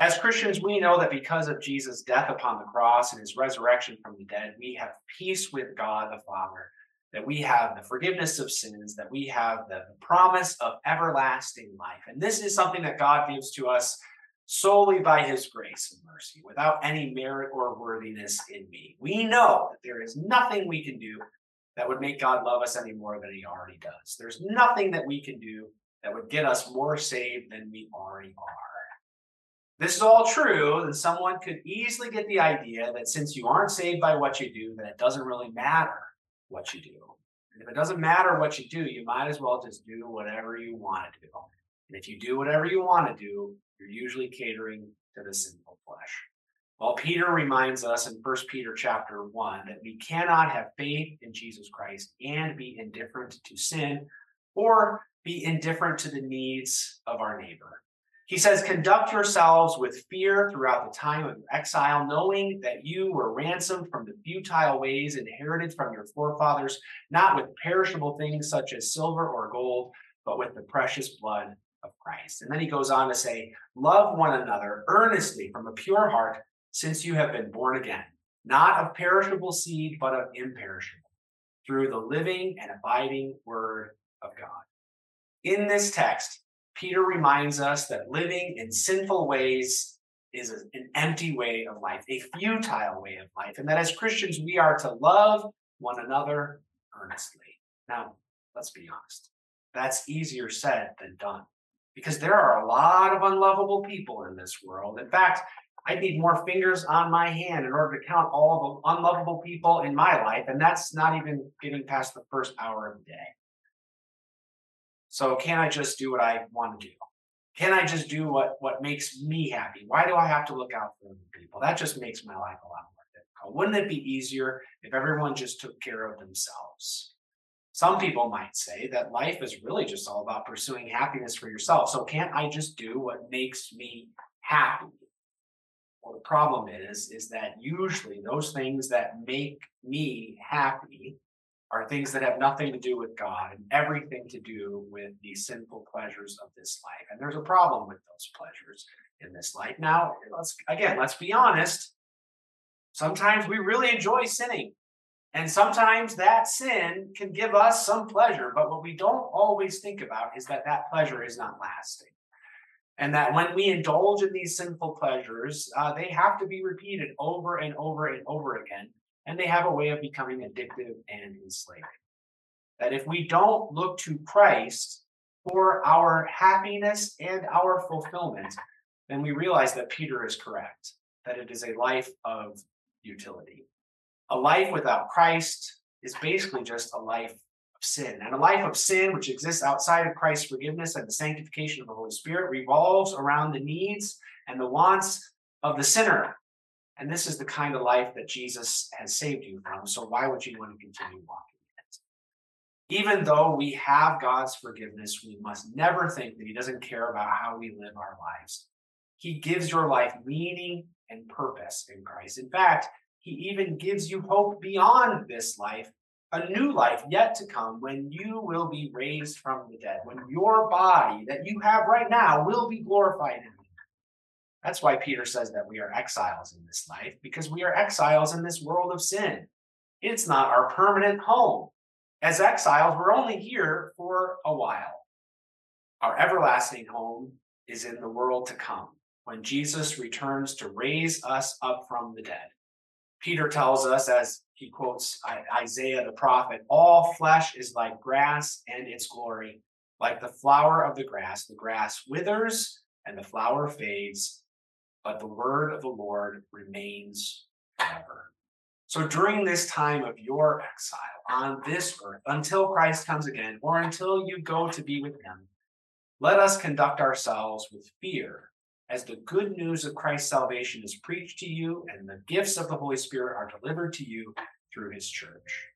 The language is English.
As Christians, we know that because of Jesus' death upon the cross and his resurrection from the dead, we have peace with God the Father, that we have the forgiveness of sins, that we have the promise of everlasting life. And this is something that God gives to us solely by his grace and mercy, without any merit or worthiness in me. We know that there is nothing we can do that would make God love us any more than he already does. There's nothing that we can do that would get us more saved than we already are this is all true, then someone could easily get the idea that since you aren't saved by what you do, then it doesn't really matter what you do. And if it doesn't matter what you do, you might as well just do whatever you want to do. And if you do whatever you want to do, you're usually catering to the sinful flesh. Well, Peter reminds us in 1 Peter chapter 1 that we cannot have faith in Jesus Christ and be indifferent to sin or be indifferent to the needs of our neighbor. He says, Conduct yourselves with fear throughout the time of your exile, knowing that you were ransomed from the futile ways inherited from your forefathers, not with perishable things such as silver or gold, but with the precious blood of Christ. And then he goes on to say, Love one another earnestly from a pure heart, since you have been born again, not of perishable seed, but of imperishable, through the living and abiding word of God. In this text, Peter reminds us that living in sinful ways is an empty way of life, a futile way of life, and that as Christians, we are to love one another earnestly. Now, let's be honest, that's easier said than done because there are a lot of unlovable people in this world. In fact, I'd need more fingers on my hand in order to count all the unlovable people in my life, and that's not even getting past the first hour of the day. So can I just do what I want to do? Can I just do what what makes me happy? Why do I have to look out for other people? That just makes my life a lot more difficult. Wouldn't it be easier if everyone just took care of themselves? Some people might say that life is really just all about pursuing happiness for yourself. So can't I just do what makes me happy? Well, the problem is, is that usually those things that make me happy are things that have nothing to do with God and everything to do with the sinful pleasures of this life. And there's a problem with those pleasures in this life. Now, let's again, let's be honest. Sometimes we really enjoy sinning. And sometimes that sin can give us some pleasure, but what we don't always think about is that that pleasure is not lasting. And that when we indulge in these sinful pleasures, uh, they have to be repeated over and over and over again and they have a way of becoming addictive and enslaving. That if we don't look to Christ for our happiness and our fulfillment, then we realize that Peter is correct, that it is a life of utility. A life without Christ is basically just a life of sin. And a life of sin, which exists outside of Christ's forgiveness and the sanctification of the Holy Spirit, revolves around the needs and the wants of the sinner and this is the kind of life that Jesus has saved you from. So why would you want to continue walking in it? Even though we have God's forgiveness, we must never think that He doesn't care about how we live our lives. He gives your life meaning and purpose in Christ. In fact, He even gives you hope beyond this life, a new life yet to come when you will be raised from the dead, when your body that you have right now will be glorified in that's why Peter says that we are exiles in this life, because we are exiles in this world of sin. It's not our permanent home. As exiles, we're only here for a while. Our everlasting home is in the world to come, when Jesus returns to raise us up from the dead. Peter tells us, as he quotes Isaiah the prophet, all flesh is like grass and its glory. Like the flower of the grass, the grass withers and the flower fades, but the word of the Lord remains forever. So during this time of your exile on this earth, until Christ comes again, or until you go to be with him, let us conduct ourselves with fear as the good news of Christ's salvation is preached to you and the gifts of the Holy Spirit are delivered to you through his church.